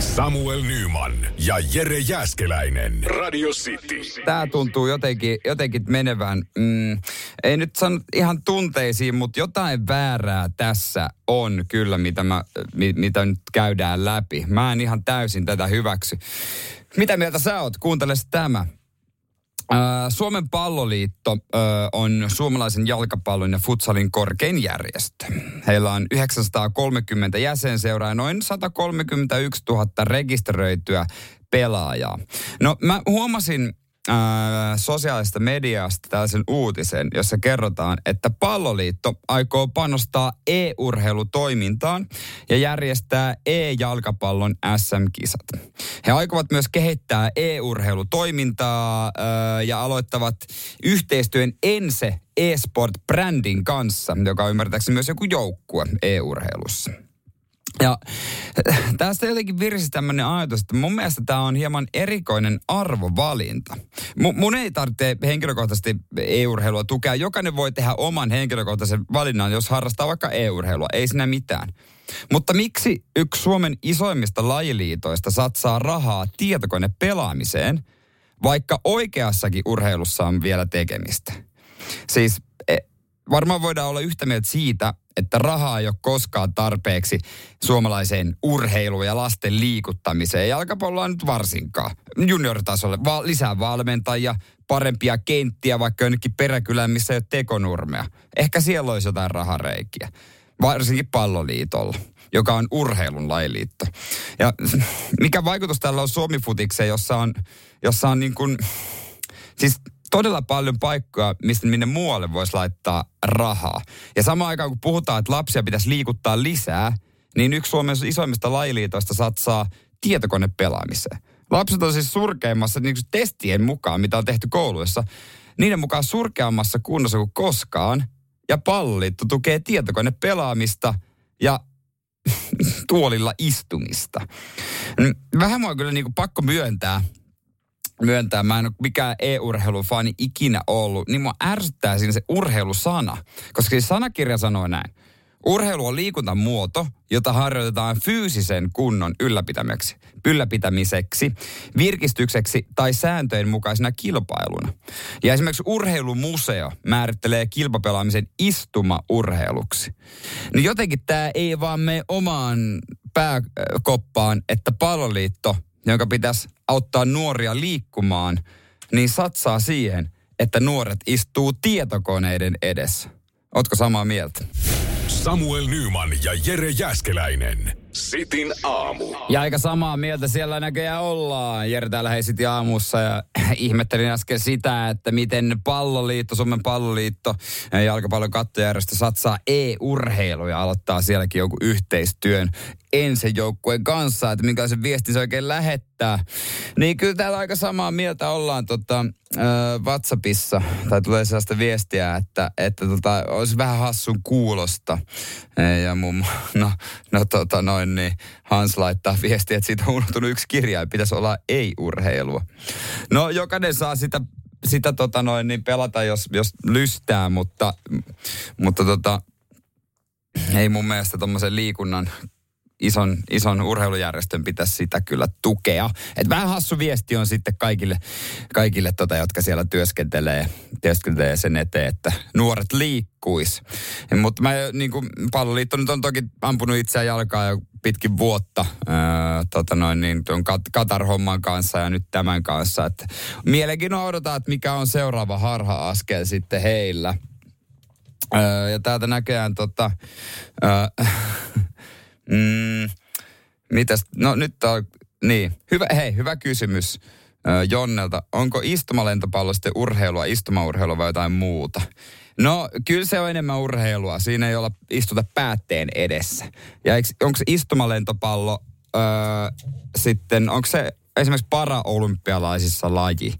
Samuel Nyman ja Jere Jäskeläinen. Radio City. Tämä tuntuu jotenkin, jotenkin menevän, mm, ei nyt sano ihan tunteisiin, mutta jotain väärää tässä on kyllä, mitä, mä, mitä nyt käydään läpi. Mä en ihan täysin tätä hyväksy. Mitä mieltä sä oot? Kuuntele tämä. Suomen palloliitto on suomalaisen jalkapallon ja futsalin korkein järjestö. Heillä on 930 jäsenseuraa ja noin 131 000 rekisteröityä pelaajaa. No mä huomasin äh, sosiaalista mediasta tällaisen uutisen, jossa kerrotaan, että palloliitto aikoo panostaa e-urheilutoimintaan ja järjestää e-jalkapallon SM-kisat. He aikovat myös kehittää e-urheilutoimintaa äh, ja aloittavat yhteistyön Ense eSport-brändin kanssa, joka on ymmärtääkseni myös joku joukkue e-urheilussa. Ja tästä jotenkin virsi tämmöinen ajatus, että mun mielestä tämä on hieman erikoinen arvovalinta. M- mun ei tarvitse henkilökohtaisesti e-urheilua tukea. Jokainen voi tehdä oman henkilökohtaisen valinnan, jos harrastaa vaikka e-urheilua. Ei siinä mitään. Mutta miksi yksi Suomen isoimmista lajiliitoista satsaa rahaa tietokonepelaamiseen, vaikka oikeassakin urheilussa on vielä tekemistä? Siis varmaan voidaan olla yhtä mieltä siitä, että rahaa ei ole koskaan tarpeeksi suomalaiseen urheiluun ja lasten liikuttamiseen. Jalkapalloa nyt varsinkaan. Junioritasolle va- lisää valmentajia, parempia kenttiä vaikka jonnekin peräkylään, missä ei ole tekonurmea. Ehkä siellä olisi jotain rahareikiä. Varsinkin palloliitolla joka on urheilun lajiliitto. Ja mikä vaikutus tällä on Suomifutikseen, jossa on, jossa on niin kuin, siis todella paljon paikkoja, mistä minne muualle voisi laittaa rahaa. Ja samaan aikaan kun puhutaan, että lapsia pitäisi liikuttaa lisää, niin yksi Suomen isoimmista lajiliitoista satsaa tietokonepelaamiseen. Lapset on siis surkeimmassa niin testien mukaan, mitä on tehty kouluissa, niiden mukaan surkeammassa kunnossa kuin koskaan. Ja palloliitto tukee tietokonepelaamista ja tuolilla istumista. Vähän mua kyllä niin kuin pakko myöntää, myöntää, mä en ole mikään e-urheilufani ikinä ollut, niin mua ärsyttää siinä se urheilusana. Koska siis sanakirja sanoo näin. Urheilu on liikuntamuoto, jota harjoitetaan fyysisen kunnon ylläpitämiseksi, ylläpitämiseksi, virkistykseksi tai sääntöjen mukaisena kilpailuna. Ja esimerkiksi urheilumuseo määrittelee kilpapelaamisen istumaurheiluksi. Niin jotenkin tämä ei vaan mene omaan pääkoppaan, että palloliitto – jonka pitäisi auttaa nuoria liikkumaan, niin satsaa siihen, että nuoret istuu tietokoneiden edessä. Ootko samaa mieltä? Samuel Nyman ja Jere Jäskeläinen. Sitin aamu. Ja aika samaa mieltä siellä näköjään ollaan. Jere täällä hei Sitin aamussa ja ihmettelin äsken sitä, että miten palloliitto, Suomen palloliitto, jalkapallon kattojärjestö satsaa e-urheilu ja aloittaa sielläkin joku yhteistyön ensin joukkueen kanssa, että minkälaisen viestin se oikein lähettää. Niin kyllä täällä aika samaa mieltä ollaan tota, äh, WhatsAppissa, tai tulee sellaista viestiä, että, että tota, olisi vähän hassun kuulosta. Ja mun, no, no tota noin, niin Hans laittaa viestiä, että siitä on unohtunut yksi kirja, pitäisi olla ei-urheilua. No jokainen saa sitä sitä tota noin, niin pelata, jos, jos lystää, mutta, mutta tota, ei mun mielestä tuommoisen liikunnan ison, ison urheilujärjestön pitäisi sitä kyllä tukea. Et vähän hassu viesti on sitten kaikille, kaikille tota, jotka siellä työskentelee, työskentelee sen eteen, että nuoret liikkuis. Mutta mä niin kuin, palloliitto nyt on toki ampunut itseään jalkaa jo pitkin vuotta ää, tota noin, niin tuon Kat- Katar-homman kanssa ja nyt tämän kanssa. Et mielenkiinnolla odotetaan, että mikä on seuraava harha-askel sitten heillä. Ää, ja täältä näköjään tota, ää, Mm, mitäs, no nyt on, niin, hyvä, hei, hyvä kysymys Jonnelta. Onko istumalentopallo sitten urheilua, istumaurheilua vai jotain muuta? No, kyllä se on enemmän urheilua. Siinä ei olla istuta päätteen edessä. Ja onko se istumalentopallo öö, sitten, onko se esimerkiksi paraolympialaisissa laji?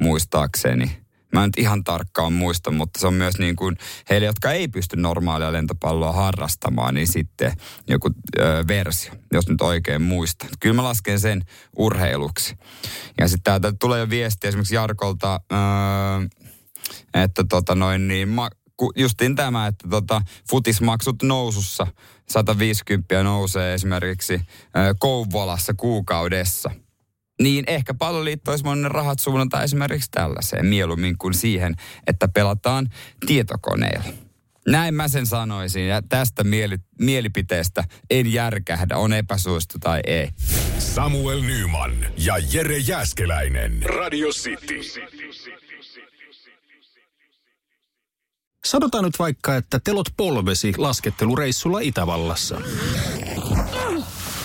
muistaakseni. Mä en ihan tarkkaan muista, mutta se on myös niin kuin heille, jotka ei pysty normaalia lentopalloa harrastamaan, niin sitten joku ö, versio, jos nyt oikein muistan. Kyllä mä lasken sen urheiluksi. Ja sitten täältä tulee jo viesti esimerkiksi Jarkolta, ö, että tota noin niin, ma, justiin tämä, että tota, futismaksut nousussa 150 nousee esimerkiksi ö, Kouvolassa kuukaudessa – niin ehkä palloliitto olisi monen rahat suunnata esimerkiksi tällaiseen mieluummin kuin siihen, että pelataan tietokoneella. Näin mä sen sanoisin ja tästä mieli, mielipiteestä en järkähdä, on epäsuostu tai ei. Samuel Nyman ja Jere Jäskeläinen. Radio City. Sanotaan nyt vaikka, että telot polvesi laskettelureissulla Itävallassa.